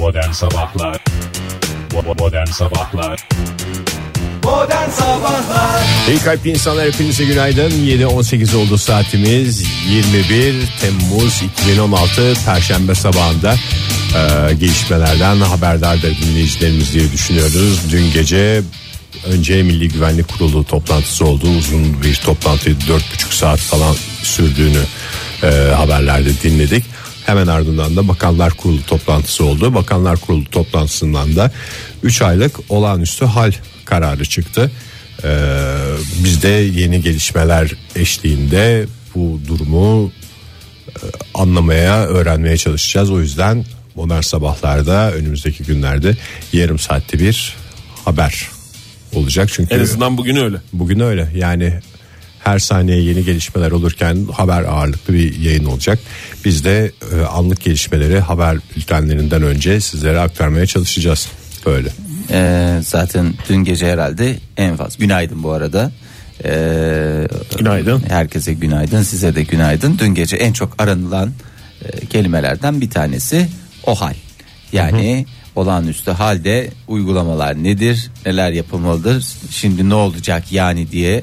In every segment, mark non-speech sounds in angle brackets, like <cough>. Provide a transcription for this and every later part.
Modern Sabahlar Modern Sabahlar Modern Sabahlar İyi kalpli insanlar hepinize günaydın 7.18 oldu saatimiz 21 Temmuz 2016 Perşembe sabahında e, gelişmelerden haberdardır dinleyicilerimiz diye düşünüyoruz. Dün gece önce Milli Güvenlik Kurulu toplantısı oldu. Uzun bir toplantıydı 4,5 saat falan sürdüğünü e, haberlerde dinledik. Hemen ardından da Bakanlar Kurulu toplantısı oldu. Bakanlar Kurulu toplantısından da 3 aylık olağanüstü hal kararı çıktı. Ee, biz de yeni gelişmeler eşliğinde bu durumu e, anlamaya, öğrenmeye çalışacağız. O yüzden modern sabahlarda önümüzdeki günlerde yarım saatte bir haber olacak. Çünkü En azından bugün öyle. bugün öyle. Yani her saniye yeni gelişmeler olurken haber ağırlıklı bir yayın olacak. Biz de e, anlık gelişmeleri haber bültenlerinden önce sizlere aktarmaya çalışacağız. Böyle. Ee, zaten dün gece herhalde en fazla. Günaydın bu arada. Ee, Günaydın. Herkese günaydın. Size de günaydın. Dün gece en çok aranılan e, kelimelerden bir tanesi o hal. Yani olağanüstü halde uygulamalar nedir? Neler yapılmalıdır? Şimdi ne olacak yani diye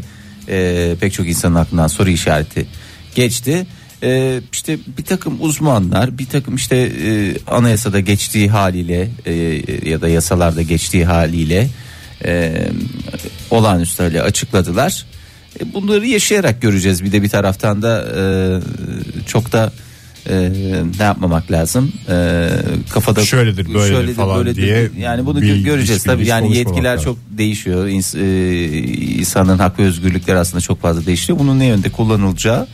e, pek çok insanın aklından soru işareti geçti. E, işte bir takım uzmanlar bir takım işte e, anayasada geçtiği haliyle e, ya da yasalarda geçtiği haliyle e, olağanüstü hali açıkladılar. E, bunları yaşayarak göreceğiz bir de bir taraftan da e, çok da e, ne yapmamak lazım e, kafada Şöyledir, böyledir falan diye yani bunu bilgisiz göreceğiz tabii yani yetkiler lazım. çok değişiyor İns- e, insanın hak ve özgürlükleri aslında çok fazla değişiyor bunun ne yönde kullanılacağı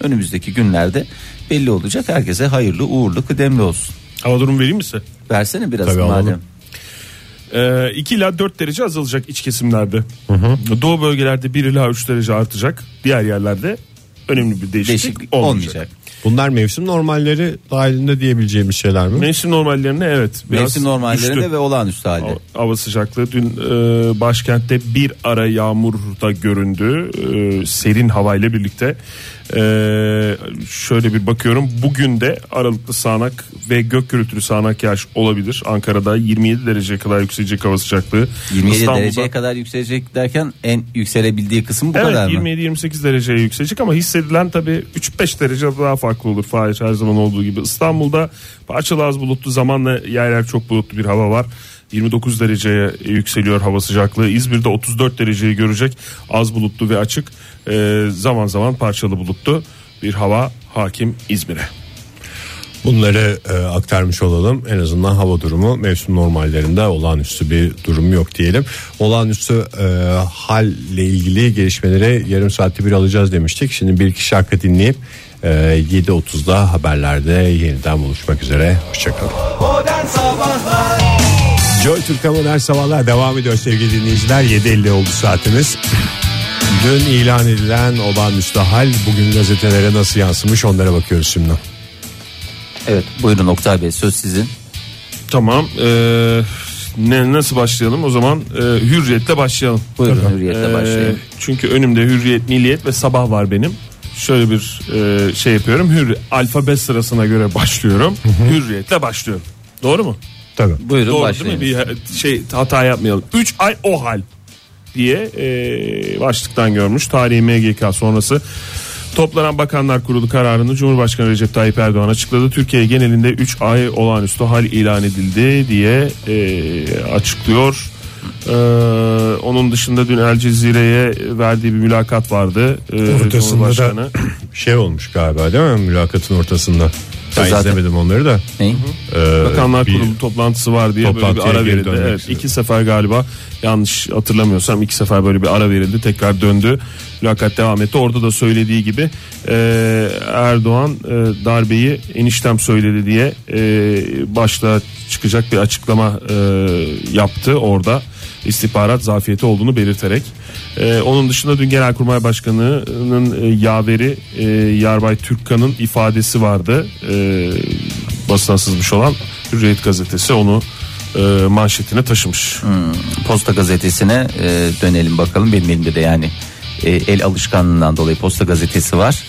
önümüzdeki günlerde belli olacak herkese hayırlı uğurlu kıdemli olsun Hava durumu vereyim mi size? versene biraz Tabii, madem alalım. Ee, 2 ila 4 derece azalacak iç kesimlerde. Doğu bölgelerde 1 ila 3 derece artacak. Diğer yerlerde önemli bir değişiklik, değişiklik olmayacak. olmayacak. Bunlar mevsim normalleri dahilinde diyebileceğimiz şeyler mi? Mevsim normallerine evet. biraz Mevsim normallerinde düştü. ve olağanüstü halde. Hava- Hava sıcaklığı dün e, başkentte bir ara yağmur da göründü. E, serin havayla birlikte. E, şöyle bir bakıyorum. Bugün de aralıklı sağanak ve gök gürültülü sağanak yağış olabilir. Ankara'da 27 dereceye kadar yükselecek hava sıcaklığı. 27 İstanbul'da- dereceye kadar yükselecek derken en yükselebildiği kısım bu Evet kadar mı? 27-28 dereceye yükselecek ama hissedilen tabii 3-5 derece daha farklı olur Fahir her zaman olduğu gibi. İstanbul'da parçalı az bulutlu zamanla yer yer çok bulutlu bir hava var. 29 dereceye yükseliyor hava sıcaklığı. İzmir'de 34 dereceyi görecek az bulutlu ve açık Ee, zaman zaman parçalı bulutlu bir hava hakim İzmir'e. Bunları e, aktarmış olalım. En azından hava durumu mevsim normallerinde olağanüstü bir durum yok diyelim. Olağanüstü e, halle ilgili gelişmeleri yarım saatte bir alacağız demiştik. Şimdi bir iki şarkı dinleyip e, 7.30'da haberlerde yeniden buluşmak üzere. Hoşçakalın. Modern Sabahlar Joy Türk'te modern sabahlar devam ediyor sevgili dinleyiciler. 7.50 oldu saatimiz. Dün ilan edilen olağanüstü hal bugün gazetelere nasıl yansımış onlara bakıyoruz şimdi. Evet buyurun Oktay Bey söz sizin. Tamam ee, ne, nasıl başlayalım o zaman Ee, hürriyetle başlayalım. Buyurun hürriyetle Ee, başlayalım. çünkü önümde Hürriyet, Milliyet ve Sabah var benim. Şöyle bir e, şey yapıyorum. Hürri alfabe sırasına göre başlıyorum. Hürriyetle başlıyorum. Doğru mu? Tabii. Buyurun Doğru başlayın. değil mi? Bir şey hata yapmayalım. 3 ay o hal diye e, başlıktan görmüş. Tarihi MGK sonrası Toplanan Bakanlar Kurulu kararını Cumhurbaşkanı Recep Tayyip Erdoğan açıkladı. Türkiye genelinde 3 ay olağanüstü hal ilan edildi diye e, açıklıyor. Ee, onun dışında dün El Cezire'ye verdiği bir mülakat vardı. Ee, Ortasında da Cumhurbaşkanı. şey olmuş galiba değil mi mülakatın ortasında. Ben Zaten- izlemedim onları da. Ee, Bakanlar bir- Kurulu toplantısı var diye böyle bir ara verildi. Evet, iki sefer galiba yanlış hatırlamıyorsam iki sefer böyle bir ara verildi. Tekrar döndü. Mülakat devam etti. Orada da söylediği gibi e, Erdoğan e, darbeyi eniştem söyledi diye e, başta çıkacak bir açıklama e, yaptı orada. İstihbarat zafiyeti olduğunu belirterek. E, onun dışında dün Genelkurmay Başkanı'nın e, yaveri e, Yarbay Türkkan'ın ifadesi vardı. E, basına sızmış olan Hürriyet gazetesi onu e, manşetine taşımış. Posta gazetesine e, dönelim bakalım. Benim elimde de yani e, el alışkanlığından dolayı Posta gazetesi var.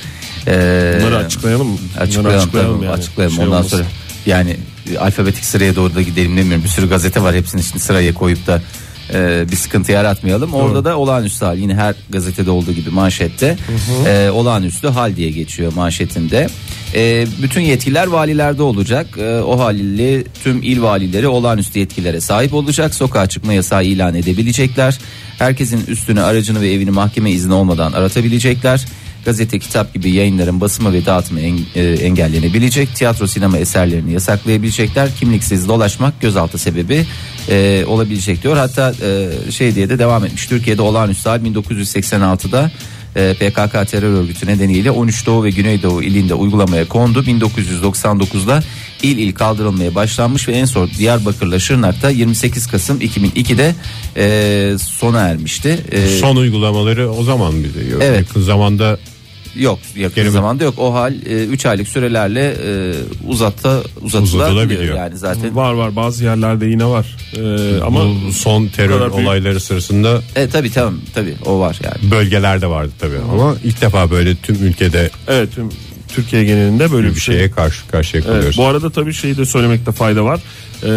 E, Bunları açıklayalım mı? Bunları Açıklayalım, tabii, açıklayalım. Şey Ondan olmasın. sonra Yani e, alfabetik sıraya doğru da gidelim demiyorum. Bir sürü gazete var hepsini şimdi sıraya koyup da e, bir sıkıntı yaratmayalım. Orada da olağanüstü hal yine her gazetede olduğu gibi manşette e, olağanüstü hal diye geçiyor manşetinde. E, bütün yetkiler valilerde olacak. E, o haliyle tüm il valileri olağanüstü yetkilere sahip olacak. Sokağa çıkma yasağı ilan edebilecekler. Herkesin üstüne aracını ve evini mahkeme izni olmadan aratabilecekler. Gazete, kitap gibi yayınların basımı ve dağıtımı en- e, engellenebilecek. Tiyatro, sinema eserlerini yasaklayabilecekler. Kimliksiz dolaşmak gözaltı sebebi e, olabilecek diyor. Hatta e, şey diye de devam etmiş. Türkiye'de olağanüstü hal 1986'da e, PKK terör örgütü nedeniyle 13 Doğu ve Güneydoğu ilinde uygulamaya kondu. 1999'da il il kaldırılmaya başlanmış ve en son Diyarbakır'la Şırnak'ta 28 Kasım 2002'de e, sona ermişti. E, Son uygulamaları o zaman bir de. Evet. Yakın zamanda Yok yakın Geri mi? zamanda yok. O hal 3 aylık sürelerle e, uzatta uzatılabiliyor. Uzatılabiliyor. Yani zaten Var var bazı yerlerde yine var. Ee, ama bu son terör bu kadar büyük- olayları sırasında e, tabii tamam tabii o var yani. bölgelerde vardı tabii ama ilk defa böyle tüm ülkede evet tüm Türkiye genelinde böyle bir bir şey. şeye karşı karşıya Evet, kalıyoruz. bu arada tabii şeyi de söylemekte fayda var. Ee,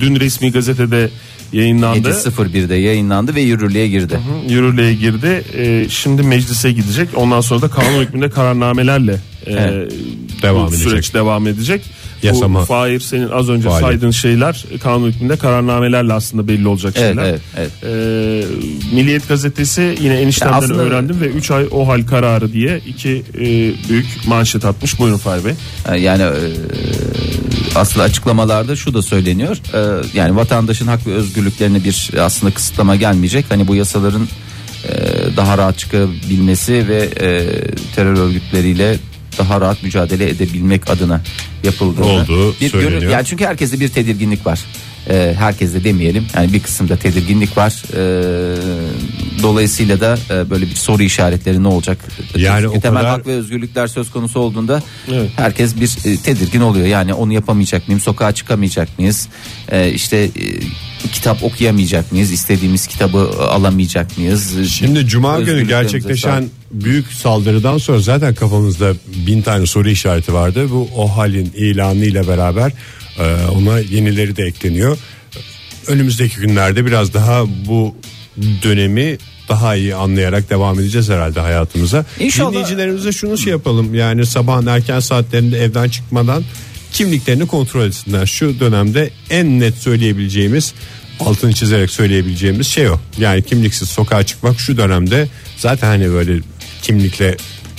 dün resmi gazetede yayınlandı. 7.01'de yayınlandı ve yürürlüğe girdi. Yürürlüğe girdi. Ee, şimdi meclise gidecek. Ondan sonra da kanun hükmünde kararnamelerle e, Evet. Devam edecek. süreç devam edecek. Yasama. Bu Fahir senin az önce Faaliyet. saydığın şeyler kanun hükmünde kararnamelerle aslında belli olacak Evet, şeyler. evet, evet. Ee, Milliyet gazetesi yine eniştemden aslında- öğrendim ve 3 ay o hal kararı diye iki e, büyük manşet atmış. Buyurun Fahir Bey. Yani e, aslında açıklamalarda şu da söyleniyor. E, yani vatandaşın hak ve özgürlüklerine bir aslında kısıtlama gelmeyecek. Hani bu yasaların e, daha rahat çıkabilmesi ve e, terör örgütleriyle daha rahat mücadele edebilmek adına yapıldığını. Olduğu bir söyleniyor. gönül- yani çünkü herkeste bir tedirginlik var. E, herkeste demeyelim. Yani bir kısımda tedirginlik var. E, dolayısıyla da e, böyle bir soru işaretleri ne olacak? Yani Çünkü o temel kadar- hak ve özgürlükler söz konusu olduğunda Evet. herkes bir e, tedirgin oluyor. Yani onu yapamayacak mıyım? Sokağa çıkamayacak mıyız? E, işte e, kitap okuyamayacak mıyız? İstediğimiz kitabı e, alamayacak mıyız? Şimdi Cuma günü gerçekleşen büyük saldırıdan sonra zaten kafamızda bin tane soru işareti vardı. Bu o halin ilanıyla beraber e, ona yenileri de ekleniyor. Önümüzdeki günlerde biraz daha bu dönemi daha iyi anlayarak devam edeceğiz herhalde hayatımıza. İnşallah. Dinleyicilerimize şunu şey yapalım yani sabahın erken saatlerinde evden çıkmadan kimliklerini kontrol etsinler. Şu dönemde en net söyleyebileceğimiz altını çizerek söyleyebileceğimiz şey o. Yani kimliksiz sokağa çıkmak şu dönemde zaten hani böyle kimlikle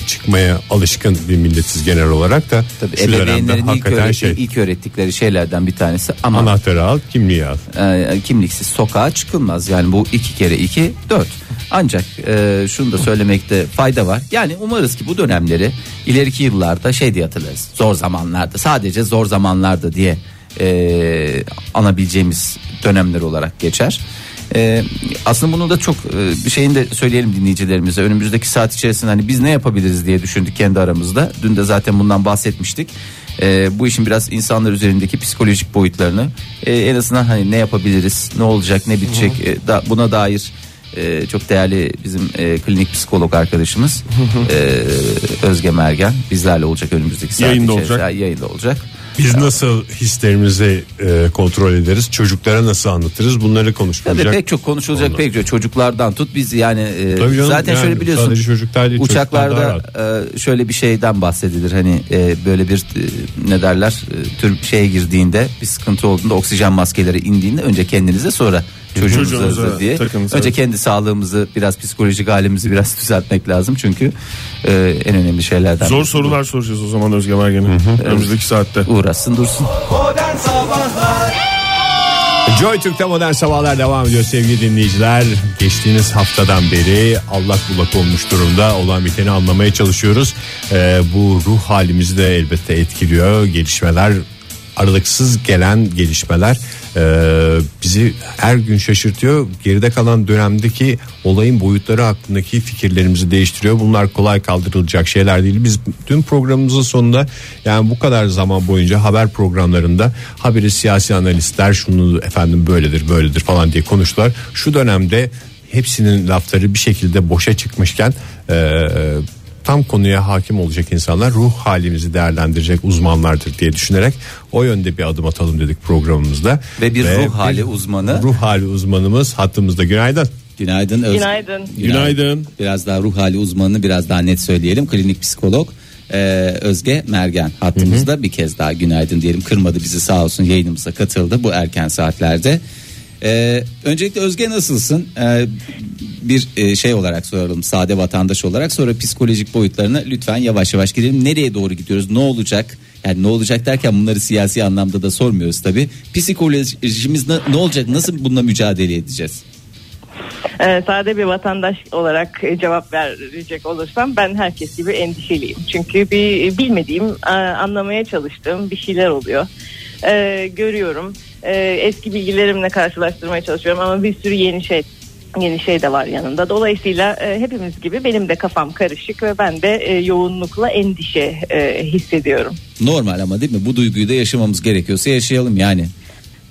çıkmaya alışkın bir milletiz genel olarak da Tabii şu ebeveynlerin ilk, öğretti- şey ilk öğrettikleri şeylerden bir tanesi ama anahtarı al kimliği al. e, kimliksiz sokağa çıkılmaz. Yani bu iki kere iki dört. Ancak e, şunu da söylemekte fayda var. Yani umarız ki bu dönemleri ileriki yıllarda şey diye hatırlarız. Zor zamanlarda sadece zor zamanlarda diye e, anabileceğimiz dönemler olarak geçer. E, aslında bunu da çok e, bir şeyini de söyleyelim dinleyicilerimize. Önümüzdeki saat içerisinde hani biz ne yapabiliriz diye düşündük kendi aramızda. Dün de zaten bundan bahsetmiştik. E, bu işin biraz insanlar üzerindeki psikolojik boyutlarını e, en azından hani ne yapabiliriz, ne olacak, ne bitecek e, da, buna dair e, çok değerli bizim e, klinik psikolog arkadaşımız e, Özge Mergen bizlerle olacak önümüzdeki saat Yayında içerisinde. olacak. Yayında olacak. Biz nasıl hislerimizi e, kontrol ederiz? Çocuklara nasıl anlatırız? Bunları Tabii konuşmayacak. pek çok konuşulacak Ondan. pek çok çocuklardan tut biz yani e, Tabii canım, zaten yani şöyle biliyorsun sadece çocuklar değil, uçaklarda e, şöyle bir şeyden bahsedilir hani e, böyle bir e, ne derler e, tür şeye girdiğinde bir sıkıntı olduğunda oksijen maskeleri indiğinde önce kendinize sonra çocuğunuza Çocuğunuza diye takınız, önce evet. kendi sağlığımızı biraz psikolojik halimizi biraz <laughs> düzeltmek lazım çünkü e, en önemli şeylerden Zor birisi bu. sorular soracağız o zaman Özge Mergen'e. Önümüzdeki saatte. uğraşsın dursun. Modern Sabahlar Joy Türk'te modern sabahlar devam ediyor sevgili dinleyiciler. Geçtiğimiz haftadan beri allak bullak olmuş durumda olan biteni anlamaya çalışıyoruz. Ee, bu ruh halimizi de elbette etkiliyor. Gelişmeler aralıksız gelen gelişmeler e, bizi her gün şaşırtıyor. Geride kalan dönemdeki olayın boyutları hakkındaki fikirlerimizi değiştiriyor. Bunlar kolay kaldırılacak şeyler değil. Biz tüm programımızın sonunda yani bu kadar zaman boyunca haber programlarında haberi siyasi analistler şunu efendim böyledir böyledir falan diye konuştular. Şu dönemde hepsinin lafları bir şekilde boşa çıkmışken e, tam konuya hakim olacak insanlar ruh halimizi değerlendirecek uzmanlardır diye düşünerek o yönde bir adım atalım dedik programımızda. Ve bir ruh hali uzmanı. Ruh hali uzmanımız hattımızda günaydın. Günaydın Özge. Günaydın. Günaydın. Biraz daha ruh hali uzmanını biraz daha net söyleyelim. Klinik psikolog e, Özge Mergen hattımızda bir kez daha günaydın diyelim. Kırmadı bizi sağ olsun yayınımıza katıldı bu erken saatlerde. E, öncelikle Özge nasılsın? E, bir e, şey olarak soralım sade vatandaş olarak sonra psikolojik boyutlarına lütfen yavaş yavaş girelim. Nereye doğru gidiyoruz? Ne olacak? Yani ne olacak derken bunları siyasi anlamda da sormuyoruz tabi. Psikolojimiz ne, ne olacak? Nasıl bununla mücadele edeceğiz? Ee, sade bir vatandaş olarak e, cevap verecek olursam ben herkes gibi endişeliyim. Çünkü bir bilmediğim, e, anlamaya çalıştığım bir şeyler oluyor. Ee, görüyorum. Ee, eski bilgilerimle karşılaştırmaya çalışıyorum ama bir sürü yeni şey yeni şey de var yanında. Dolayısıyla e, hepimiz gibi benim de kafam karışık ve ben de e, yoğunlukla endişe e, hissediyorum. Normal ama değil mi? Bu duyguyu da yaşamamız gerekiyorsa yaşayalım yani.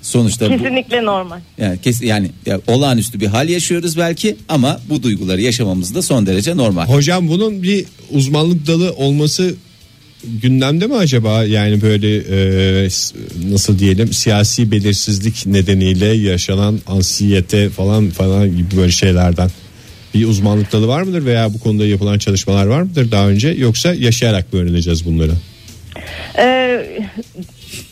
Sonuçta bu, Kesinlikle normal. yani kes, yani ya, olağanüstü bir hal yaşıyoruz belki ama bu duyguları yaşamamız da son derece normal. Hocam bunun bir uzmanlık dalı olması gündemde mi acaba? Yani böyle e, nasıl diyelim siyasi belirsizlik nedeniyle yaşanan ansiyete falan falan gibi böyle şeylerden bir uzmanlık dalı var mıdır veya bu konuda yapılan çalışmalar var mıdır daha önce yoksa yaşayarak mı öğreneceğiz bunları? Ee,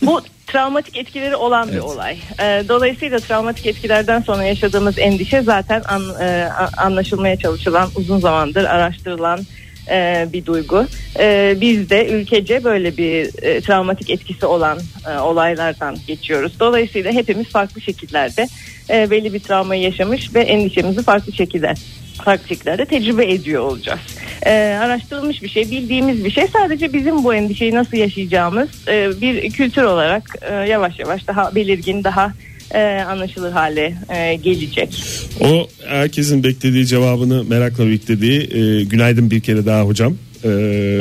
bu travmatik etkileri olan bir olay. Ee, dolayısıyla travmatik etkilerden sonra yaşadığımız endişe zaten an- e, anlaşılmaya çalışılan uzun zamandır araştırılan e, bir duygu. E, biz de ülkece böyle bir e, travmatik etkisi olan e, olaylardan geçiyoruz. Dolayısıyla hepimiz farklı şekillerde e, belli bir travmayı yaşamış ve endişemizi farklı şekilde farklı şekillerde tecrübe ediyor olacağız. Ee, araştırılmış bir şey, bildiğimiz bir şey. Sadece bizim bu endişeyi nasıl yaşayacağımız e, bir kültür olarak e, yavaş yavaş daha belirgin, daha e, anlaşılır hale e, gelecek. O herkesin beklediği cevabını merakla beklediği e, günaydın bir kere daha hocam. E,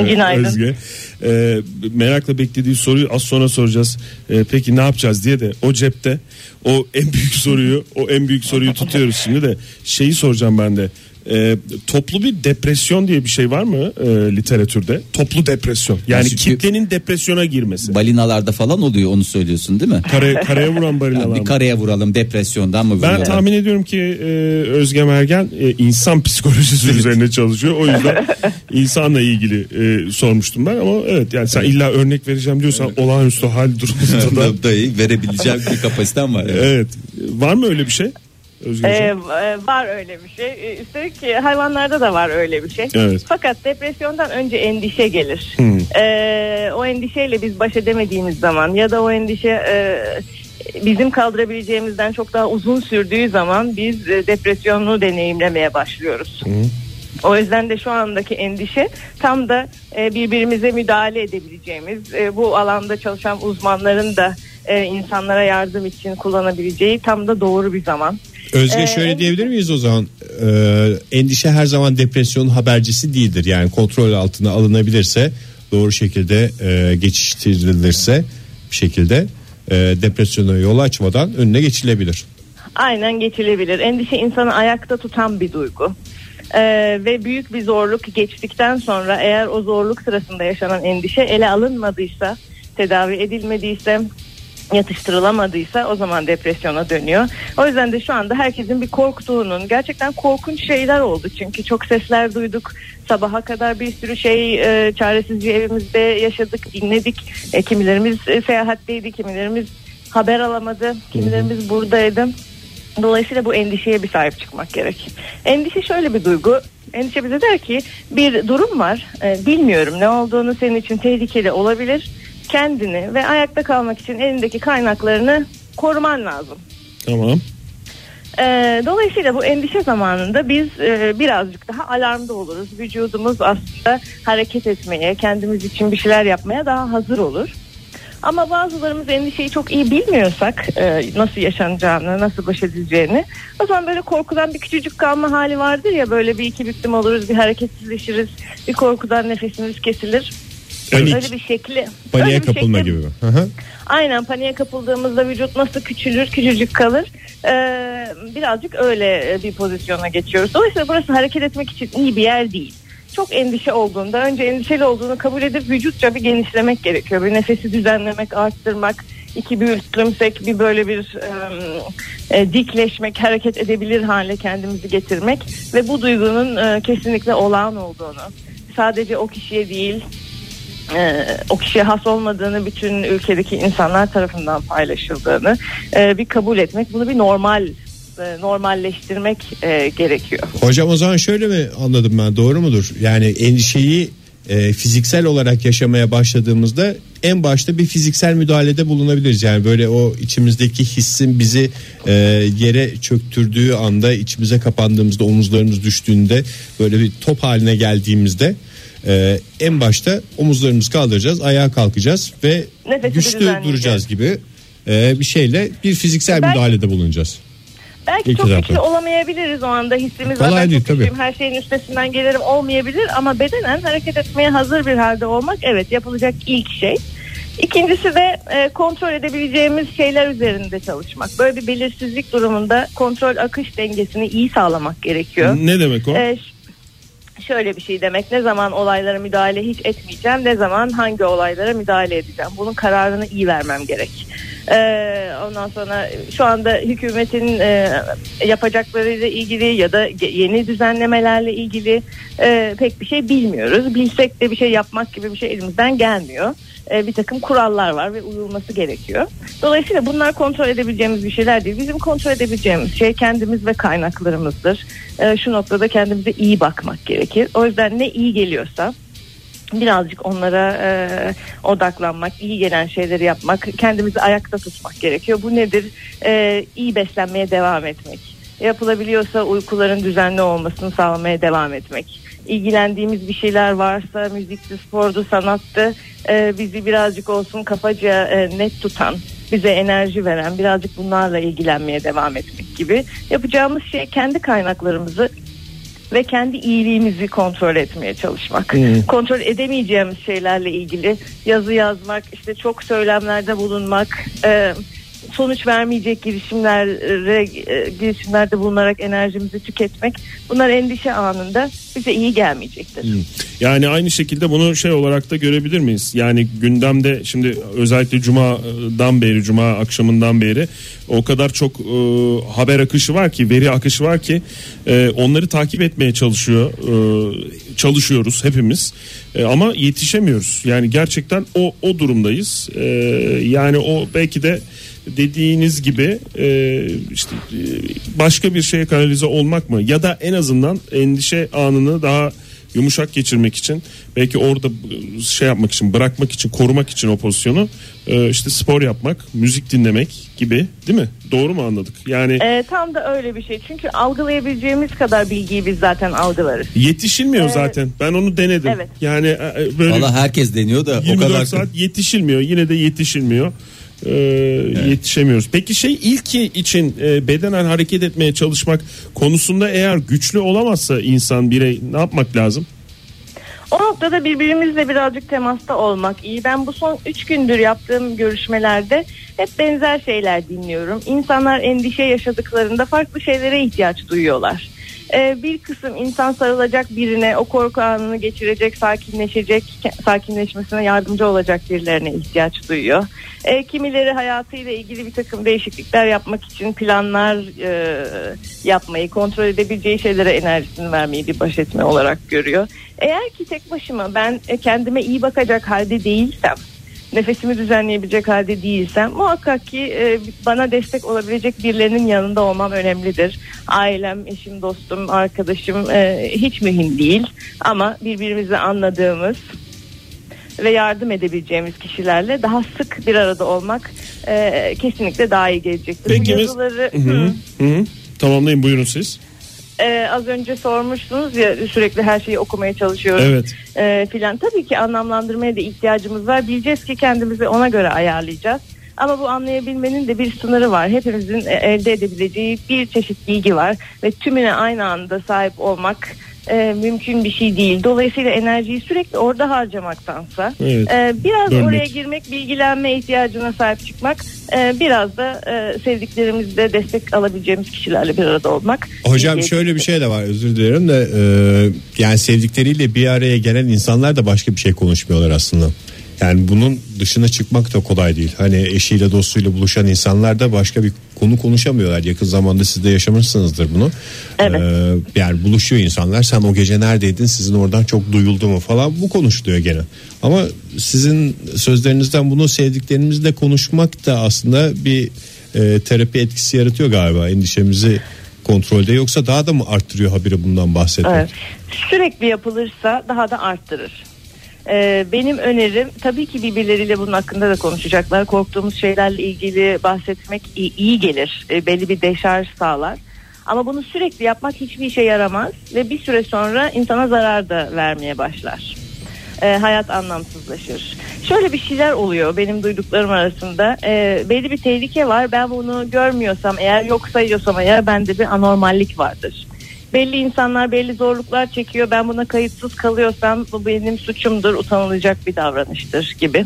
Günaydın. Özge. E, merakla beklediği soruyu az sonra soracağız. E, peki ne yapacağız diye de o cepte o en büyük soruyu o en büyük soruyu tutuyoruz şimdi de şeyi soracağım ben de. E, toplu bir depresyon diye bir şey var mı e, literatürde? Toplu depresyon. Yani Çünkü- kitlenin depresyona girmesi. Balinalarda falan oluyor onu söylüyorsun değil mi? Kare, karaya vuran <laughs> Yani balinalar bir mı? karaya vuralım depresyondan mı Ben tahmin ediyorum ki e, Özge Mergen e, insan psikolojisi üzerine çalışıyor. O yüzden <laughs> insanla ilgili e, sormuştum ben ama evet yani sen illa örnek vereceğim diyorsan olağanüstü hal <laughs> durumunda da Dayı verebileceğim bir kapasitem var. yani. evet. Var mı öyle bir şey? Ee, e, var öyle bir şey. Ee, Üstelik e, hayvanlarda da var öyle bir şey. Evet. Fakat depresyondan önce endişe gelir. Hmm. Ee, o endişeyle biz baş edemediğimiz zaman ya da o endişe e, bizim kaldırabileceğimizden çok daha uzun sürdüğü zaman biz e, depresyonu deneyimlemeye başlıyoruz. O yüzden de şu andaki endişe tam da e, birbirimize müdahale edebileceğimiz, e, bu alanda çalışan uzmanların da e, insanlara yardım için kullanabileceği tam da doğru bir zaman. Özge Ee, şöyle diyebilir miyiz o zaman? Ee, endişe her zaman depresyonun habercisi değildir. Yani kontrol altına alınabilirse doğru şekilde e, geçiştirilirse bir şekilde e, depresyona yol açmadan önüne geçilebilir. Aynen geçilebilir. Endişe insanı ayakta tutan bir duygu. Ee, ve büyük bir zorluk geçtikten sonra eğer o zorluk sırasında yaşanan endişe ele alınmadıysa, tedavi edilmediyse, yatıştırılamadıysa o zaman depresyona dönüyor. O yüzden de şu anda herkesin bir korktuğunun gerçekten korkunç şeyler oldu. Çünkü çok sesler duyduk. Sabaha kadar bir sürü şey e, çaresizce evimizde yaşadık, dinledik. E, kimilerimiz e, seyahatteydi, kimilerimiz haber alamadı, kimilerimiz buradaydı. Dolayısıyla bu endişeye bir sahip çıkmak gerek. Endişe şöyle bir duygu. Endişe bize der ki bir durum var. e, bilmiyorum ne olduğunu senin için tehlikeli olabilir. Kendini ve ayakta kalmak için elindeki kaynaklarını koruman lazım. Tamam. E, dolayısıyla bu endişe zamanında biz e, birazcık daha alarmda oluruz. Vücudumuz aslında hareket etmeye, kendimiz için bir şeyler yapmaya daha hazır olur. Ama bazılarımız endişeyi çok iyi bilmiyorsak e, nasıl yaşanacağını, nasıl baş edileceğini o zaman böyle korkudan bir küçücük kalma hali vardır ya böyle bir iki büklüm oluruz, bir hareketsizleşiriz, bir korkudan nefesimiz kesilir. Panik. Öyle bir şekli. Paniğe öyle bir kapılma şekli- gibi mi? Hı hı. Aynen paniğe kapıldığımızda vücut nasıl küçülür, küçücük kalır. Ee, birazcık öyle bir pozisyona geçiyoruz. Dolayısıyla burası hareket etmek için iyi bir yer değil. çok endişe olduğunda önce endişeli olduğunu kabul edip vücutça bir genişlemek gerekiyor. Bir nefesi düzenlemek, arttırmak, iki bir ürtümsek bir böyle bir e, e, dikleşmek, hareket edebilir hale kendimizi getirmek ve bu duygunun e, kesinlikle olağan olduğunu sadece o kişiye değil e, o kişiye has olmadığını bütün ülkedeki insanlar tarafından paylaşıldığını e, bir kabul etmek bunu bir normal e, normalleştirmek e, gerekiyor. Hocam o zaman şöyle mi anladım ben doğru mudur? Yani endişeyi e, fiziksel olarak yaşamaya başladığımızda en başta bir fiziksel müdahalede bulunabiliriz. Yani böyle o içimizdeki hissin bizi e, yere çöktürdüğü anda içimize kapandığımızda omuzlarımız düştüğünde böyle bir top haline geldiğimizde e, en başta omuzlarımızı kaldıracağız ayağa kalkacağız ve Nefesini güçlü duracağız gibi e, bir şeyle bir fiziksel Belki- müdahalede bulunacağız. Belki İlk çok etapta. güçlü olamayabiliriz o anda hissimiz Kolay var. Ben değil, çok tabii. güçlüyüm, her şeyin üstesinden gelirim olmayabilir ama bedenen hareket etmeye hazır bir halde olmak evet yapılacak ilk şey. İkincisi de e, kontrol edebileceğimiz şeyler üzerinde çalışmak. Böyle bir belirsizlik durumunda kontrol akış dengesini iyi sağlamak gerekiyor. Ne demek o? Ee, ş- şöyle bir şey demek ne zaman olaylara müdahale hiç etmeyeceğim ne zaman hangi olaylara müdahale edeceğim. Bunun kararını iyi vermem gerek. Ee, ondan sonra şu anda hükümetin e, yapacaklarıyla ilgili ya da yeni düzenlemelerle ilgili e, pek bir şey bilmiyoruz. Bilsek de bir şey yapmak gibi bir şey elimizden gelmiyor Ee, bir takım kurallar var ve uyulması gerekiyor. Dolayısıyla bunlar kontrol edebileceğimiz bir şeyler değil. Bizim kontrol edebileceğimiz şey kendimiz ve kaynaklarımızdır. Ee, şu noktada kendimize iyi bakmak gerekir. O yüzden ne iyi geliyorsa birazcık onlara e, odaklanmak, iyi gelen şeyleri yapmak, kendimizi ayakta tutmak gerekiyor. Bu nedir? E, iyi beslenmeye devam etmek. Yapılabiliyorsa uykuların düzenli olmasını sağlamaya devam etmek. İlgilendiğimiz bir şeyler varsa müzikti, spordu, sanattı e, bizi birazcık olsun kafaca e, net tutan, bize enerji veren birazcık bunlarla ilgilenmeye devam etmek gibi. Yapacağımız şey kendi kaynaklarımızı ve kendi iyiliğimizi kontrol etmeye çalışmak. Kontrol edemeyeceğimiz şeylerle ilgili yazı yazmak, işte çok söylemlerde bulunmak, e, sonuç vermeyecek girişimlere e, girişimlerde bulunarak enerjimizi tüketmek bunlar endişe anında bize iyi gelmeyecektir. Yani aynı şekilde bunu şey olarak da görebilir miyiz? Yani gündemde şimdi özellikle cumadan beri, cuma akşamından beri o kadar çok e, haber akışı var ki, veri akışı var ki e, onları takip etmeye çalışıyor, e, çalışıyoruz hepimiz. E, ama yetişemiyoruz. Yani gerçekten o o durumdayız. E, yani o belki de dediğiniz gibi e, işte e, başka bir şeye kanalize olmak mı? Ya da en azından endişe anını daha yumuşak geçirmek için belki orada şey yapmak için bırakmak için korumak için o pozisyonu e, işte spor yapmak müzik dinlemek gibi değil mi? Doğru mu anladık? Yani E, tam da öyle bir şey. Çünkü algılayabileceğimiz kadar bilgiyi biz zaten algılarız. yetişilmiyor Evet. zaten. Ben onu denedim. Evet. yani e, e, böyle Valla herkes deniyor da o 24 kadar saat yetişilmiyor. Yine de yetişilmiyor Ee, yetişemiyoruz. Peki şey ilki için e, bedenen hareket etmeye çalışmak konusunda eğer güçlü olamazsa insan birey ne yapmak lazım? O noktada birbirimizle birazcık temasta olmak iyi. Ben bu son 3 gündür yaptığım görüşmelerde hep benzer şeyler dinliyorum. İnsanlar endişe yaşadıklarında farklı şeylere ihtiyaç duyuyorlar. Ee, bir kısım insan sarılacak birine, o korku anını geçirecek, sakinleşecek, sakinleşmesine yardımcı olacak birilerine ihtiyaç duyuyor. Ee, kimileri hayatıyla ilgili bir takım değişiklikler yapmak için planlar e, yapmayı, kontrol edebileceği şeylere enerjisini vermeyi bir baş etme olarak görüyor. Eğer ki tek başıma ben e, kendime iyi bakacak halde değilsem, nefesimi düzenleyebilecek halde değilsem muhakkak ki e, bana destek olabilecek birilerinin yanında olmam önemlidir. Ailem, eşim, dostum, arkadaşım e, hiç mühim değil ama birbirimizi anladığımız ve yardım edebileceğimiz kişilerle daha sık bir arada olmak e, kesinlikle daha iyi gelecektir. Peki Bu yazıları Hı hı. Hı hı. Tamamlayın buyurun siz. E, az önce sormuştunuz ya sürekli her şeyi okumaya çalışıyoruz. Evet. e, filan. Tabii ki anlamlandırmaya da ihtiyacımız var. Bileceğiz ki kendimizi ona göre ayarlayacağız. Ama bu anlayabilmenin de bir sınırı var. Hepimizin e, elde edebileceği bir çeşit bilgi var ve tümüne aynı anda sahip olmak e, mümkün bir şey değil. Dolayısıyla enerjiyi sürekli orada harcamaktansa Evet. e, biraz Bölmek. oraya girmek, bilgilenme ihtiyacına sahip çıkmak, e, biraz da e, sevdiklerimizde destek alabileceğimiz kişilerle bir arada olmak. Hocam şöyle bir şey de var özür dilerim de e, yani sevdikleriyle bir araya gelen insanlar da başka bir şey konuşmuyorlar aslında. Yani bunun dışına çıkmak da kolay değil. Hani eşiyle dostuyla buluşan insanlar da başka bir konu konuşamıyorlar. Yakın zamanda siz de yaşamışsınızdır bunu. Evet. E, yani buluşuyor insanlar. Sen o gece neredeydin? Sizin oradan çok duyuldu mu falan. Bu konuşuluyor gene. Ama sizin sözlerinizden bunu sevdiklerimizle konuşmak da aslında bir e, terapi etkisi yaratıyor galiba. Endişemizi kontrolde yoksa daha da mı arttırıyor habire bundan bahsetmek? Evet. Sürekli yapılırsa daha da arttırır. Ee, benim önerim tabii ki birbirleriyle bunun hakkında da konuşacaklar. Korktuğumuz şeylerle ilgili bahsetmek iyi, gelir. Ee, belli bir deşarj sağlar. Ama bunu sürekli yapmak hiçbir işe yaramaz ve bir süre sonra insana zarar da vermeye başlar. Ee, hayat anlamsızlaşır. Şöyle bir şeyler oluyor benim duyduklarım arasında. Ee, belli bir tehlike var. Ben bunu görmüyorsam eğer yok sayıyorsam eğer bende bir anormallik vardır. Belli insanlar belli zorluklar çekiyor. Ben buna kayıtsız kalıyorsam bu benim suçumdur, utanılacak bir davranıştır gibi.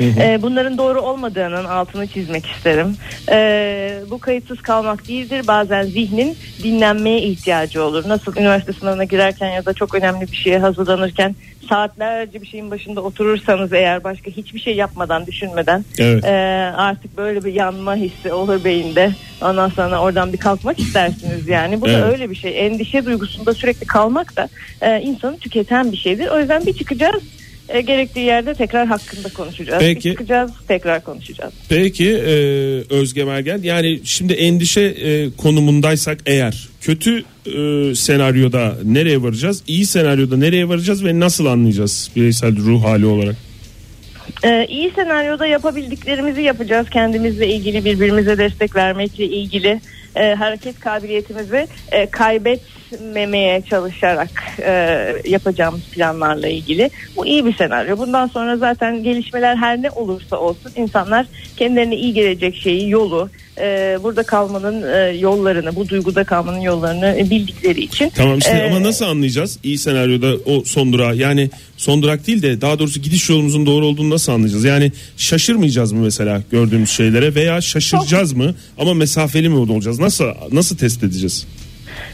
Ee, bunların doğru olmadığının altını çizmek isterim. Ee, bu kayıtsız kalmak değildir. Bazen zihnin dinlenmeye ihtiyacı olur. Nasıl üniversite sınavına girerken ya da çok önemli bir şeye hazırlanırken saatlerce bir şeyin başında oturursanız eğer başka hiçbir şey yapmadan düşünmeden Evet. e, artık böyle bir yanma hissi olur beyinde. Ondan sonra oradan bir kalkmak istersiniz yani. Bu Evet. da öyle bir şey. Endişe duygusunda sürekli kalmak da e, insanı tüketen bir şeydir. O yüzden bir çıkacağız. E, gerektiği yerde tekrar hakkında konuşacağız. Peki. Çıkacağız tekrar konuşacağız. Peki e, Özge Mergen yani şimdi endişe e, konumundaysak eğer kötü e, senaryoda nereye varacağız? İyi senaryoda nereye varacağız ve nasıl anlayacağız bireysel ruh hali olarak? Ee, iyi senaryoda yapabildiklerimizi yapacağız. Kendimizle ilgili birbirimize destek vermekle ilgili e, hareket kabiliyetimizi e, kaybetmemeye çalışarak e, yapacağımız planlarla ilgili. Bu iyi bir senaryo. Bundan sonra zaten gelişmeler her ne olursa olsun insanlar kendilerine iyi gelecek şeyi, yolu, e, burada kalmanın e, yollarını, bu duyguda kalmanın yollarını e, bildikleri için. Tamam işte e, ama nasıl anlayacağız iyi senaryoda o son durağı yani son durak değil de daha doğrusu gidiş yolumuzun doğru olduğunu nasıl anlayacağız? Yani şaşırmayacağız mı mesela gördüğümüz şeylere veya şaşıracağız mı ama mesafeli mi olacağız? Nasıl nasıl test edeceğiz?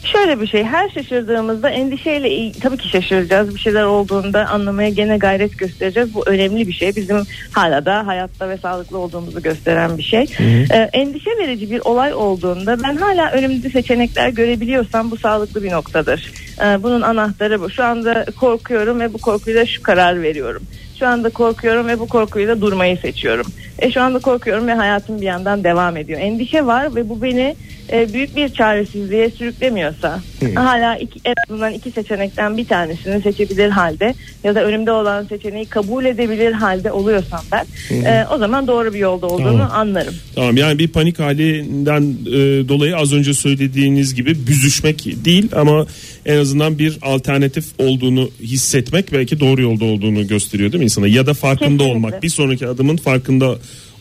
Şöyle bir şey her şaşırdığımızda endişeyle tabii ki şaşıracağız. Bir şeyler olduğunda anlamaya gene gayret göstereceğiz. Bu önemli bir şey. Bizim hala da hayatta ve sağlıklı olduğumuzu gösteren bir şey. Ee, endişe verici bir olay olduğunda ben hala önümde seçenekler görebiliyorsam bu sağlıklı bir noktadır. Ee, bunun anahtarı bu. Şu anda korkuyorum ve bu korkuyla şu karar veriyorum. Şu anda korkuyorum ve bu korkuyla durmayı seçiyorum. E şu anda korkuyorum ve hayatım bir yandan devam ediyor. Endişe var ve bu beni e, büyük bir çaresizliğe sürüklemiyorsa hala iki, en azından iki seçenekten bir tanesini seçebilir halde ya da önümde olan seçeneği kabul edebilir halde oluyorsam ben e, o zaman doğru bir yolda olduğunu Tamam. anlarım. Tamam yani bir panik halinden e, dolayı az önce söylediğiniz gibi büzüşmek değil ama en azından bir alternatif olduğunu hissetmek belki doğru yolda olduğunu gösteriyor değil mi insana? Ya da farkında Kesinlikle. olmak bir sonraki adımın farkında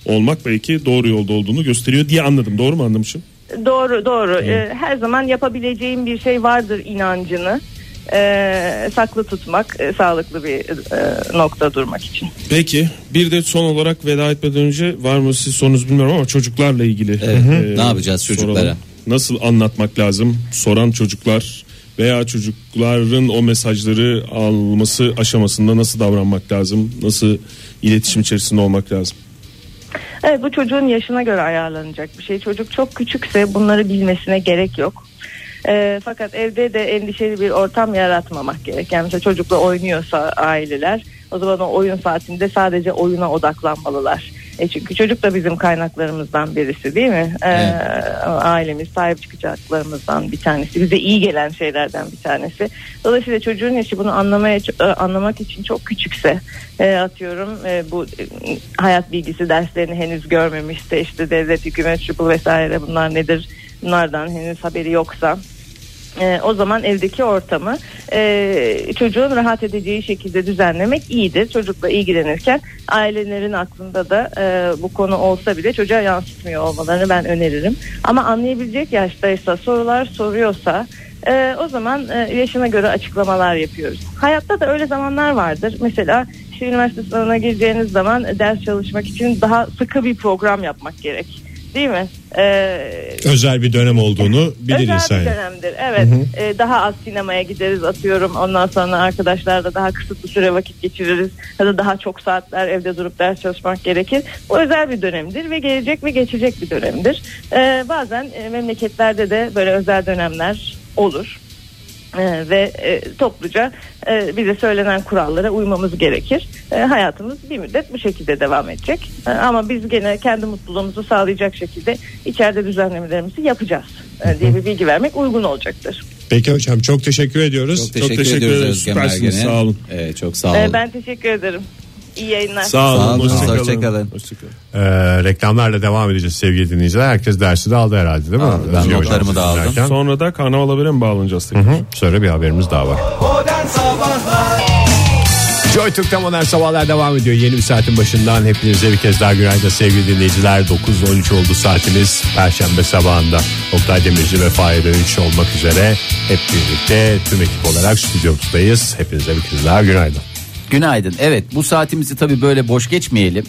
olmak belki doğru yolda olduğunu gösteriyor diye anladım. Doğru mu anlamışım? Doğru doğru. E, her zaman yapabileceğim bir şey vardır inancını e, saklı tutmak e, sağlıklı bir e, nokta durmak için. Peki bir de son olarak veda etmeden önce var mı siz sorunuz bilmiyorum ama çocuklarla ilgili. Evet, e, ne yapacağız çocuklara? soralım. Nasıl anlatmak lazım? Soran çocuklar veya çocukların o mesajları alması aşamasında nasıl davranmak lazım? Nasıl iletişim içerisinde olmak lazım? Evet bu çocuğun yaşına göre ayarlanacak bir şey. Çocuk çok küçükse bunları bilmesine gerek yok. Ee, fakat evde de endişeli bir ortam yaratmamak gerek. Yani mesela çocukla oynuyorsa aileler o zaman o oyun saatinde sadece oyuna odaklanmalılar. E çünkü çocuk da bizim kaynaklarımızdan birisi değil mi? Ee, Ailemiz sahip çıkacaklarımızdan bir tanesi. Bize iyi gelen şeylerden bir tanesi. Dolayısıyla çocuğun yaşı bunu anlamaya e, anlamak için çok küçükse e, atıyorum e, bu e, hayat bilgisi derslerini henüz görmemişse işte devlet hükümet şupul vesaire bunlar nedir bunlardan henüz haberi yoksa E, o zaman evdeki ortamı e, çocuğun rahat edeceği şekilde düzenlemek iyidir. Çocukla ilgilenirken ailelerin aklında da e, bu konu olsa bile çocuğa yansıtmıyor olmalarını ben öneririm. Ama anlayabilecek yaştaysa sorular soruyorsa e, o zaman e, yaşına göre açıklamalar yapıyoruz. Hayatta da öyle zamanlar vardır. Mesela üniversite sınavına gireceğiniz zaman ders çalışmak için daha sıkı bir program yapmak gerek. Değil mi? Ee, Özel bir dönem olduğunu bilir Özel insan. bir yani. dönemdir. Evet. Ee, daha az sinemaya gideriz atıyorum. Ondan sonra arkadaşlarla daha kısıtlı süre vakit geçiririz. Ya da daha çok saatler evde durup ders çalışmak gerekir. Bu özel bir dönemdir ve gelecek ve geçecek bir dönemdir. Ee, bazen e, memleketlerde de böyle özel dönemler olur. Ee, ve e, topluca e, bize söylenen kurallara uymamız gerekir. E, hayatımız bir müddet bu şekilde devam edecek. E, ama biz gene kendi mutluluğumuzu sağlayacak şekilde içeride düzenlemelerimizi yapacağız e, diye bir bilgi vermek uygun olacaktır. Peki hocam çok teşekkür ediyoruz. Çok teşekkür, teşekkür ediyoruz Süpersiniz, sağ olun. Evet, çok sağ E, olun. ben teşekkür ederim. İyi yayınlar. Sağ olun. Sağ olun, hoşça kalın. hoşçakalın. Hoşça kalın. Ee, reklamlarla devam edeceğiz sevgili dinleyiciler. Herkes dersi de aldı herhalde değil mi? Aldı, ben Özgür notlarımı da aldım. dinlerken. Sonra da karnaval habere mi bağlanacağız tekrar? Hı, Sonra bir haberimiz daha var. Joy Türk'te modern sabahlar devam ediyor. Yeni bir saatin başından hepinize bir kez daha günaydın sevgili dinleyiciler. 9.13 oldu saatimiz. Perşembe sabahında Oktay Demirci ve Fahir Öğünç olmak üzere hep birlikte tüm ekip olarak stüdyomuzdayız. Hepinize bir kez daha günaydın. Günaydın. Evet bu saatimizi tabii böyle boş geçmeyelim.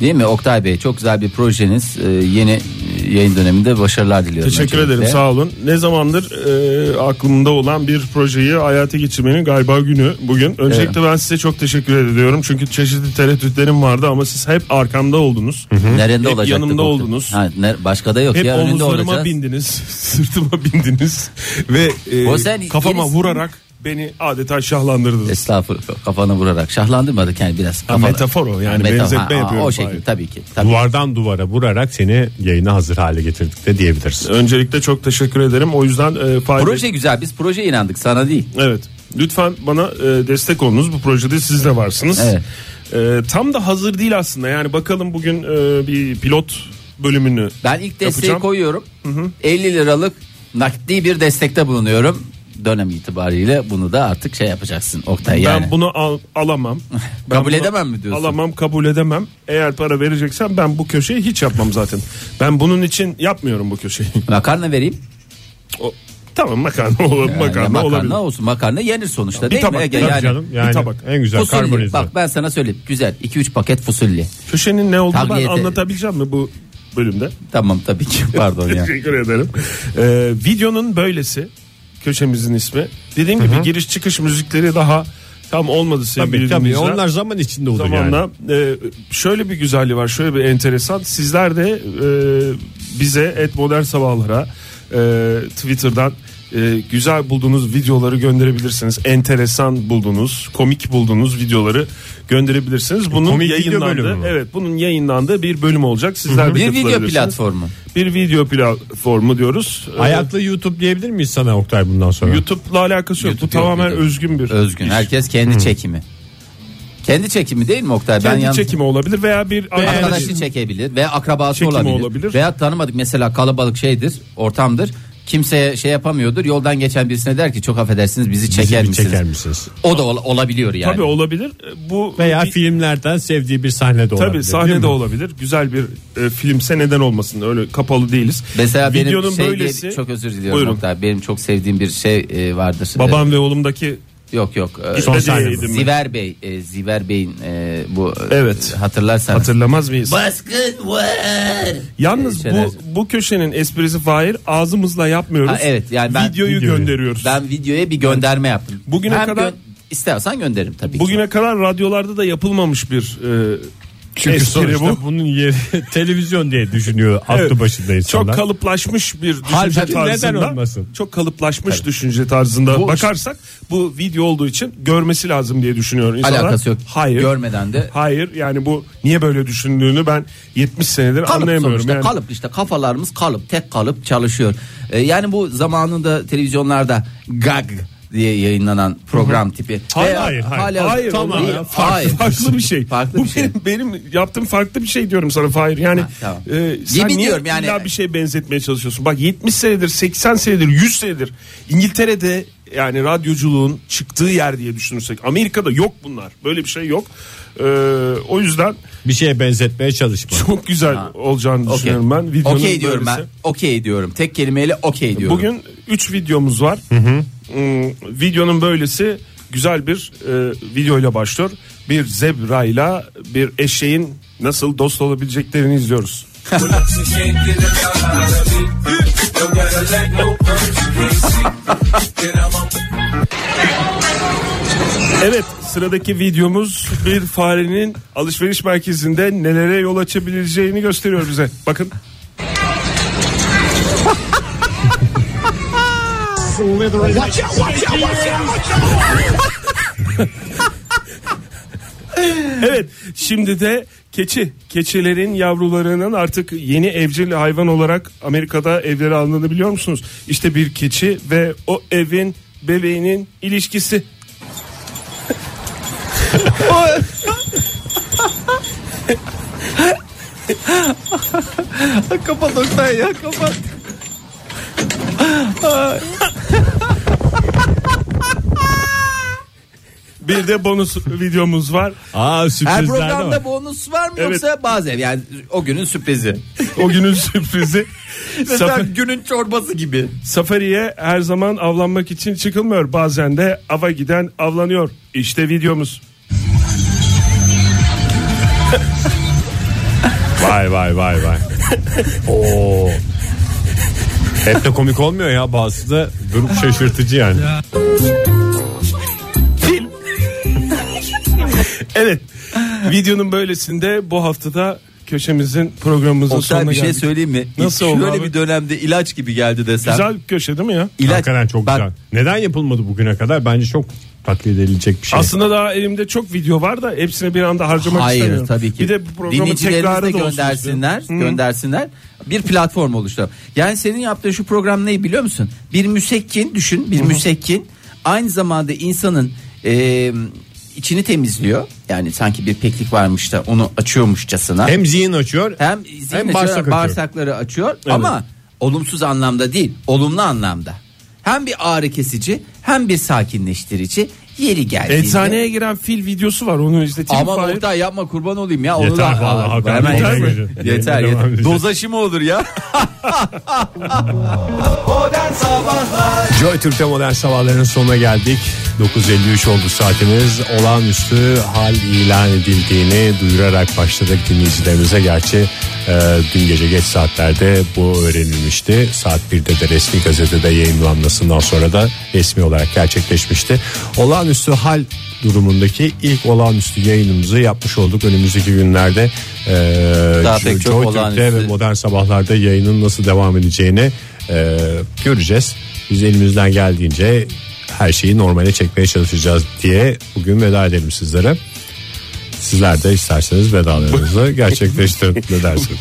Değil mi Oktay Bey? Çok güzel bir projeniz. Ee, yeni e, yayın döneminde başarılar diliyorum. Teşekkür öncelikle. ederim sağ olun. Ne zamandır e, aklımda olan bir projeyi hayata geçirmenin galiba günü bugün. Öncelikle ben size çok teşekkür ediyorum. Çünkü çeşitli tereddütlerim vardı ama siz hep arkamda oldunuz. Nerede Hep olacaktık yanımda oldunuz. Ha, ne- başka da yok Hep ya önünde omuzlarıma olacağız. bindiniz, <laughs> sırtıma bindiniz ve e, O sen kafama gerisi- vurarak beni adeta şahlandırdınız. Estağfurullah kafana vurarak şahlandırmadık yani biraz. Kafana. metafor o, yani meta- benzetme yapıyorum O Fahir. şekilde tabii ki. Tabii. Duvardan duvara vurarak seni yayına hazır hale getirdik de diyebiliriz. Öncelikle çok teşekkür ederim. O yüzden e, Fahir- Proje güzel biz proje inandık sana değil. Evet. Lütfen bana e, destek olunuz. Bu projede siz de varsınız. Evet. E, tam da hazır değil aslında. Yani bakalım bugün e, bir pilot bölümünü Ben ilk desteği Yapacağım. koyuyorum. 50 liralık nakdi bir destekte bulunuyorum. Dönem itibariyle bunu da artık şey yapacaksın Oktay yani. Ben bunu al- alamam. <laughs> Ben Kabul edemem mi diyorsun? Alamam, kabul edemem. Eğer para vereceksen ben bu köşeyi hiç yapmam zaten. Ben bunun için yapmıyorum bu köşeyi. <laughs> Makarna vereyim. O, tamam makarna olur, Yani makarna, makarna olabilir. olsun makarna yenir sonuçta Bir değil tabak, mi? Ege? Yani, Canım, yani tabak. en güzel Fusulli. karbonhidrat. Bak ben sana söyleyeyim. Güzel 2-3 paket fusulli. Köşenin ne olduğunu ben Tabliyete- anlatabileceğim mi bu bölümde? Tamam tabii ki pardon ya. <laughs> Teşekkür ederim. Ee, videonun böylesi köşemizin ismi. Dediğim gibi giriş çıkış müzikleri daha tam olmadı sevgili Tabii onlar zaman içinde yani. Zamanla e, şöyle bir güzelliği var şöyle bir enteresan sizler de e, bize et modern sabahlara e, Twitter'dan e, güzel bulduğunuz videoları gönderebilirsiniz enteresan bulduğunuz komik bulduğunuz videoları gönderebilirsiniz bunun komik video bölümü yayınlandığı evet bunun yayınlandığı bir bölüm olacak sizler de Bir video platformu. bir video platformu diyoruz E, Ayaklı YouTube diyebilir miyiz sana Oktay bundan sonra? YouTube'la alakası yok. YouTube Bu tamamen yok, özgün bir Özgün. iş. Herkes kendi çekimi. Kendi çekimi değil mi Oktay? Kendi yalnız- çekimi olabilir veya bir Arkadaşı çekebilir veya akrabası Çekimi olabilir. olabilir. Veya tanımadık mesela kalabalık şeydir, ortamdır. Kimseye şey yapamıyordur. Yoldan geçen birisine der ki çok affedersiniz bizi Bizi çeker bir misiniz? çeker misiniz? O da ol- olabiliyor yani. Tabii olabilir. Bu Veya bir- filmlerden sevdiği bir sahne de olabilir. Tabii değil sahnede mi? olabilir. Güzel bir e, filmse neden olmasın. Öyle kapalı değiliz. Mesela Videonun benim şey böylesi diye- çok özür diliyorum Buyurun. Benim çok sevdiğim bir şey e, vardır. Babam ve oğlumdaki E, yok yok. E, Son sahne mi? İstediğiydim mi? Ziver Bey, e, Ziver Bey'in e, bu e, Evet. hatırlarsanız. Hatırlamaz mıyız? Baskın var. Yalnız Şeyler. bu bu köşenin esprisi Fahir ağzımızla yapmıyoruz. Ha, evet, yani ben- videoyu Videoyu. gönderiyoruz. Ben videoya bir gönderme yaptım. Bugüne Hem kadar- gö- istersen gönderirim tabii ki. Bugüne kadar radyolarda da yapılmamış bir e, Çünkü espri sonuçta bu. bunun yeri <laughs> televizyon diye düşünüyor aklı Evet. başında insanlar. Çok kalıplaşmış bir düşünce Halbuki neden tarzında. olmasın? Çok kalıplaşmış düşünce tarzında Bu- bakarsak bu video olduğu için görmesi lazım diye düşünüyor insanlar. Alakası yok. Hayır. Görmeden de Hayır yani bu niye böyle düşündüğünü ben 70 senedir kalıp anlayamıyorum. sonuçta Yani kalıp işte kafalarımız kalıp tek kalıp çalışıyor. Ee, yani bu zamanında televizyonlarda gag diye yayınlanan program tipi. Hayır, Veya hayır, hayır. hala- Hayır Tamam ya, farklı, hayır. farklı bir şey. Farklı Bu bir şey. benim benim yaptığım farklı bir şey diyorum sana Fahir. Yani Ha, tamam. e, sen Yemin niye yani- illa bir şey benzetmeye çalışıyorsun? Bak 70 senedir, 80 senedir, 100 senedir İngiltere'de yani radyoculuğun çıktığı yer diye düşünürsek Amerika'da yok bunlar. Böyle bir şey yok. E, o yüzden Bir şeye benzetmeye çalışma. çok güzel olacağını Okey. düşünüyorum ben. Okey diyorum ben. böylesi. Okey diyorum. Tek kelimeyle okey diyorum. Bugün 3 videomuz var. Hmm, videonun böylesi güzel bir e, videoyla başlıyor. Bir zebrayla bir eşeğin nasıl dost olabileceklerini izliyoruz. <laughs> Evet sıradaki videomuz bir farenin alışveriş merkezinde nelere yol açabileceğini gösteriyor bize. Bakın. Evet şimdi de keçi. Keçilerin yavrularının artık yeni evcil hayvan olarak Amerika'da evlere alındığını biliyor musunuz? İşte bir keçi ve o evin bebeğinin ilişkisi. kapat Oktay ya kapat. <laughs> Bir de bonus videomuz var. Aa Her sürprizler de programda var. bonus var mı Evet. yoksa bazen yani o günün sürprizi. O günün sürprizi. <laughs> Mesela günün çorbası gibi. safariye her zaman avlanmak için çıkılmıyor. Bazen de ava giden avlanıyor. İşte videomuz. Vay vay vay vay. <laughs> Oo. Hep de komik olmuyor ya bazısı da durup şaşırtıcı yani. Evet. Videonun böylesinde bu haftada köşemizin programımızın Oktay sonuna bir şey geldik. söyleyeyim mi? Nasıl Şöyle oldu abi? bir dönemde ilaç gibi geldi desem. Güzel bir köşe değil mi ya? İlaç. Hakikaten çok Bak, güzel. Neden yapılmadı bugüne kadar? Bence çok taklit edilecek bir şey. Aslında daha elimde çok video var da hepsini bir anda harcamak Hayır istemiyorum. tabii ki. Bir de bu programın Dinleyicilerimiz tekrarı de da göndersinler. Hı. göndersinler. Bir platform oluşturalım. Yani senin yaptığın şu program ne biliyor musun? Bir müsekkin düşün, bir müsekkin aynı zamanda insanın e, içini temizliyor. Yani sanki bir peklik varmış da onu açıyormuşçasına. Hem zihin açıyor hem zihin hem açıyor, bağırsak açıyor. bağırsakları açıyor ama olumsuz anlamda değil, olumlu anlamda. Hem bir ağrı kesici, hem bir sakinleştirici. Yeri geldiğinde. Eczaneye giren fil videosu var onu izleteyim. Ama Fahir. Oktay yapma kurban olayım ya. Onu Yeter da, vallahi, Hakan, hemen yeter yeter. mi? Yeter yeter. edeceğiz. Doz aşı mı olur ya? <laughs> Joy Türk'te modern sabahların sonuna geldik. 9.53 oldu saatimiz. Olağanüstü hal ilan edildiğini duyurarak başladık dinleyicilerimize. Gerçi e, dün gece geç saatlerde bu öğrenilmişti. Saat 1'de de resmi gazetede yayınlanmasından sonra da resmi olarak gerçekleşmişti. Olağanüstü hal durumundaki ilk olağanüstü yayınımızı yapmış olduk. Önümüzdeki günlerde e, Daha pek çok olağanüstü- ve modern sabahlarda yayının nasıl devam edeceğini e, göreceğiz. Biz elimizden geldiğince her şeyi normale çekmeye çalışacağız diye bugün veda edelim sizlere. Sizler de isterseniz vedalarınızı <laughs> gerçekleştirin. ne dersiniz?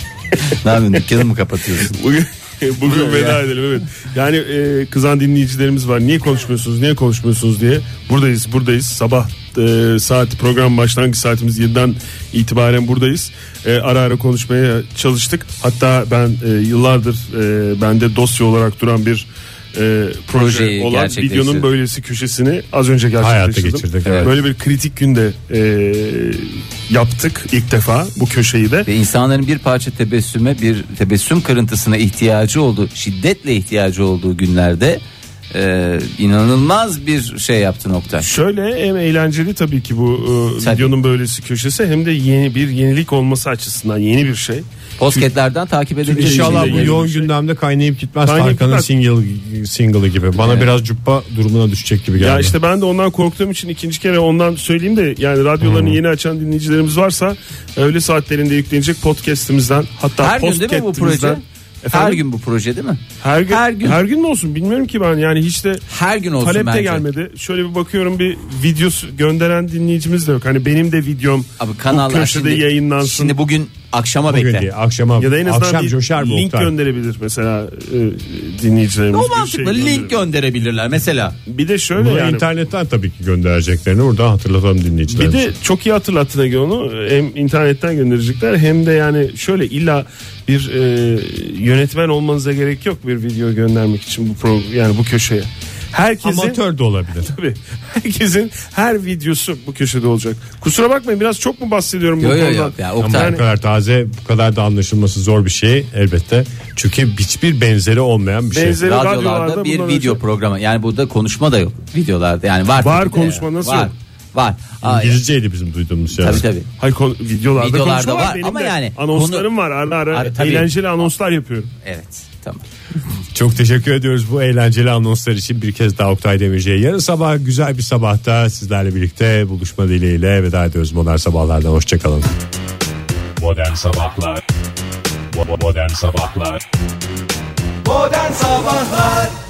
ne yapıyorsun dükkanı mı kapatıyorsun? Bugün, bugün veda edelim evet. Yani e, kızan dinleyicilerimiz var. Niye konuşmuyorsunuz? Niye konuşmuyorsunuz diye. Buradayız, buradayız. Sabah e, saati program başlangıç saatimiz 7'den itibaren buradayız. E, ara ara konuşmaya çalıştık. Hatta ben e, yıllardır e, bende dosya olarak duran bir e, proje Projeyi olan videonun böylesi köşesini az önce gerçekleştirdim. Hayata geçirdik, evet. Böyle bir kritik günde e, yaptık ilk defa bu köşeyi de. Ve insanların bir parça tebessüme bir tebessüm kırıntısına ihtiyacı olduğu şiddetle ihtiyacı olduğu günlerde e, inanılmaz bir şey yaptı nokta. Şöyle hem eğlenceli tabii ki bu e, Tabii. videonun böylesi köşesi hem de yeni bir yenilik olması açısından yeni bir şey. Podcastlerden takip edebilirsiniz. İnşallah bu Yeni yoğun şey. gündemde kaynayıp gitmez Kaynayıp Tarkan'ın gitmez. single, single'ı gibi. Bana Evet. biraz cuppa durumuna düşecek gibi geldi. Ya işte ben de ondan korktuğum için ikinci kere ondan söyleyeyim de yani radyolarını yeni açan dinleyicilerimiz varsa öğle saatlerinde yüklenecek podcast'imizden hatta Her gün değil mi bu proje? podcast'imizden- Her Efendim? gün bu proje değil mi? her gün her gün. her gün mü olsun bilmiyorum ki ben yani hiç de Her gün olsun talep de bence. gelmedi. Şöyle bir bakıyorum bir videosu gönderen dinleyicimiz de yok. Hani benim de videom Abi bu kanallar köşede şimdi, yayınlansın. Şimdi bugün akşama Bugün bekle. değil, akşama Ya da en azından akşam bir coşar mı link Oktay? gönderebilir mesela e, dinleyicilerimiz. O bir mantıklı şey link gönderebilir. gönderebilirler mesela. Bir de şöyle Bunu yani. internetten tabii ki göndereceklerini oradan hatırlatalım Bir dinleyicilerimize. de çok iyi hatırlattın Ege onu hem internetten gönderecekler hem de yani şöyle illa bir e, yönetmen olmanıza gerek yok bir video göndermek için bu pro, yani bu köşeye. Herkesin Amatör de olabilir. <laughs> Tabii. Herkesin her videosu bu köşede olacak. Kusura bakmayın biraz çok mu bahsediyorum bu Yo, yo, konudan? yo. Ya, Ama Oktay- bu kadar taze bu kadar da anlaşılması zor bir şey elbette. Çünkü hiçbir benzeri olmayan bir şey. Benzeri Radyolarda radyolarda bir video önce- programı. Yani burada konuşma da yok videolarda. Yani var. Var, konuşma nasıl var. yok? Var. İngilizceydi bizim duyduğumuz şey. tabii tabii. Hayır kon- videolarda, Videolarda konuşma var, var benim ama de yani anonslarım konu- var ara ara Ar- eğlenceli anonslar yapıyorum. Evet. Tamam. Çok teşekkür ediyoruz bu eğlenceli anonslar için bir kez daha Oktay Demirci'ye. Yarın sabah güzel bir sabahta sizlerle birlikte buluşma dileğiyle veda ediyoruz modern sabahlardan. Hoşçakalın. Modern Sabahlar Modern Sabahlar Modern Sabahlar